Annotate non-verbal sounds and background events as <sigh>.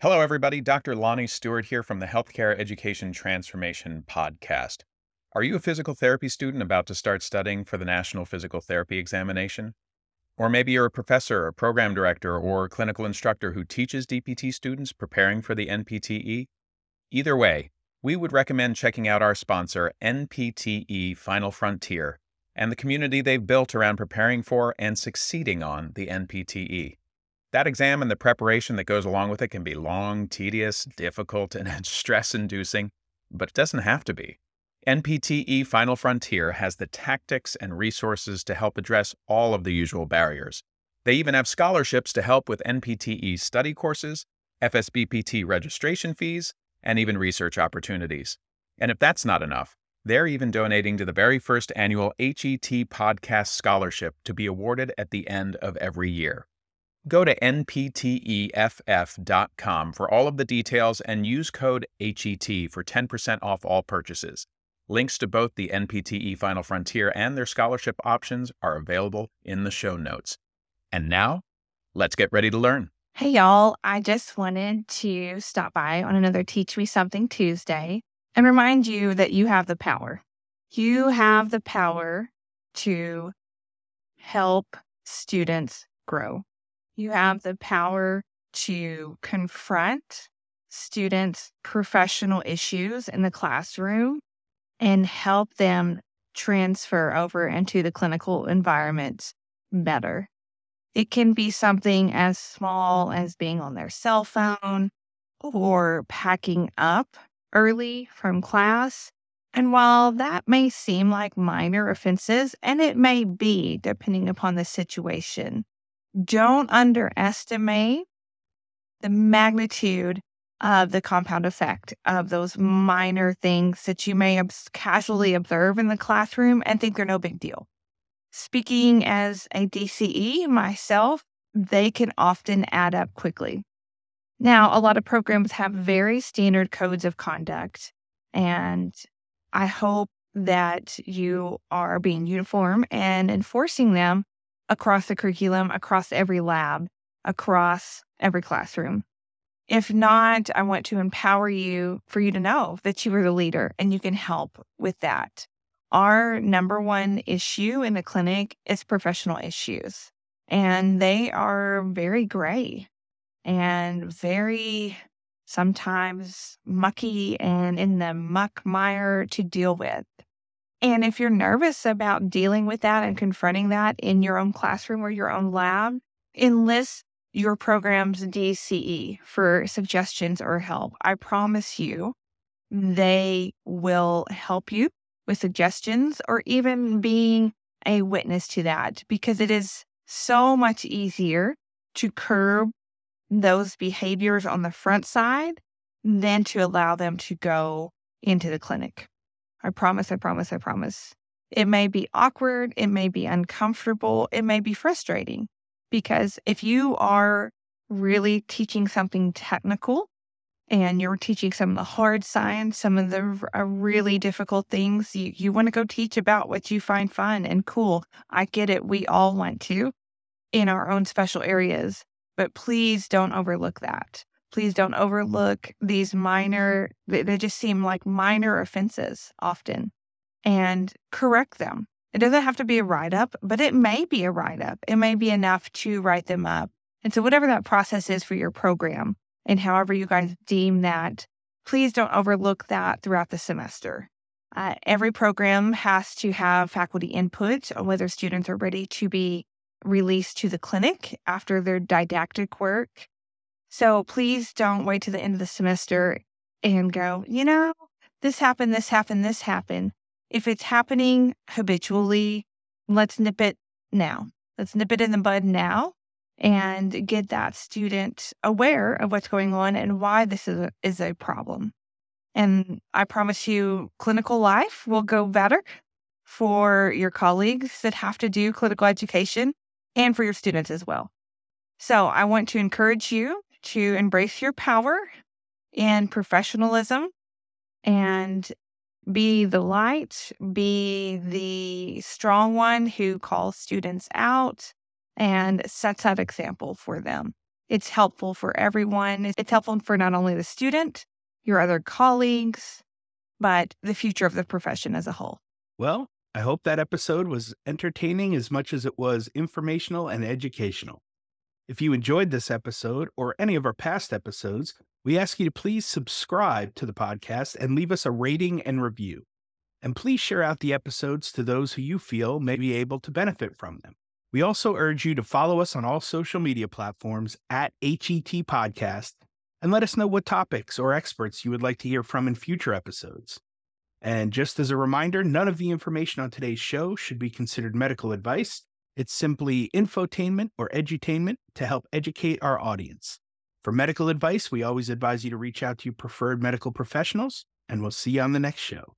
Hello, everybody. Dr. Lonnie Stewart here from the Healthcare Education Transformation Podcast. Are you a physical therapy student about to start studying for the National Physical Therapy Examination? Or maybe you're a professor, a program director, or a clinical instructor who teaches DPT students preparing for the NPTE? Either way, we would recommend checking out our sponsor, NPTE Final Frontier, and the community they've built around preparing for and succeeding on the NPTE. That exam and the preparation that goes along with it can be long, tedious, difficult, <laughs> and stress inducing, but it doesn't have to be. NPTE Final Frontier has the tactics and resources to help address all of the usual barriers. They even have scholarships to help with NPTE study courses, FSBPT registration fees, and even research opportunities. And if that's not enough, they're even donating to the very first annual HET Podcast Scholarship to be awarded at the end of every year. Go to npteff.com for all of the details and use code HET for 10% off all purchases. Links to both the NPTE Final Frontier and their scholarship options are available in the show notes. And now, let's get ready to learn. Hey, y'all. I just wanted to stop by on another Teach Me Something Tuesday and remind you that you have the power. You have the power to help students grow. You have the power to confront students' professional issues in the classroom and help them transfer over into the clinical environment better. It can be something as small as being on their cell phone or packing up early from class. And while that may seem like minor offenses, and it may be depending upon the situation, don't underestimate the magnitude of the compound effect of those minor things that you may casually observe in the classroom and think they're no big deal. Speaking as a DCE myself, they can often add up quickly. Now, a lot of programs have very standard codes of conduct, and I hope that you are being uniform and enforcing them across the curriculum, across every lab, across every classroom. If not, I want to empower you for you to know that you are the leader and you can help with that. Our number one issue in the clinic is professional issues, and they are very gray and very sometimes mucky and in the muck mire to deal with. And if you're nervous about dealing with that and confronting that in your own classroom or your own lab, enlist your program's DCE for suggestions or help. I promise you, they will help you with suggestions or even being a witness to that because it is so much easier to curb those behaviors on the front side than to allow them to go into the clinic. I promise, I promise, I promise. It may be awkward, it may be uncomfortable, it may be frustrating because if you are really teaching something technical and you're teaching some of the hard science, some of the uh, really difficult things, you, you want to go teach about what you find fun and cool. I get it. We all want to in our own special areas, but please don't overlook that. Please don't overlook these minor, they, they just seem like minor offenses often, and correct them. It doesn't have to be a write up, but it may be a write up. It may be enough to write them up. And so, whatever that process is for your program, and however you guys deem that, please don't overlook that throughout the semester. Uh, every program has to have faculty input on whether students are ready to be released to the clinic after their didactic work so please don't wait to the end of the semester and go, you know, this happened, this happened, this happened. If it's happening habitually, let's nip it now. Let's nip it in the bud now and get that student aware of what's going on and why this is a, is a problem. And I promise you, clinical life will go better for your colleagues that have to do clinical education and for your students as well. So I want to encourage you to embrace your power and professionalism and be the light, be the strong one who calls students out and sets that example for them. It's helpful for everyone. It's helpful for not only the student, your other colleagues, but the future of the profession as a whole. Well, I hope that episode was entertaining as much as it was informational and educational. If you enjoyed this episode or any of our past episodes, we ask you to please subscribe to the podcast and leave us a rating and review. And please share out the episodes to those who you feel may be able to benefit from them. We also urge you to follow us on all social media platforms at HET Podcast and let us know what topics or experts you would like to hear from in future episodes. And just as a reminder, none of the information on today's show should be considered medical advice. It's simply infotainment or edutainment to help educate our audience. For medical advice, we always advise you to reach out to your preferred medical professionals, and we'll see you on the next show.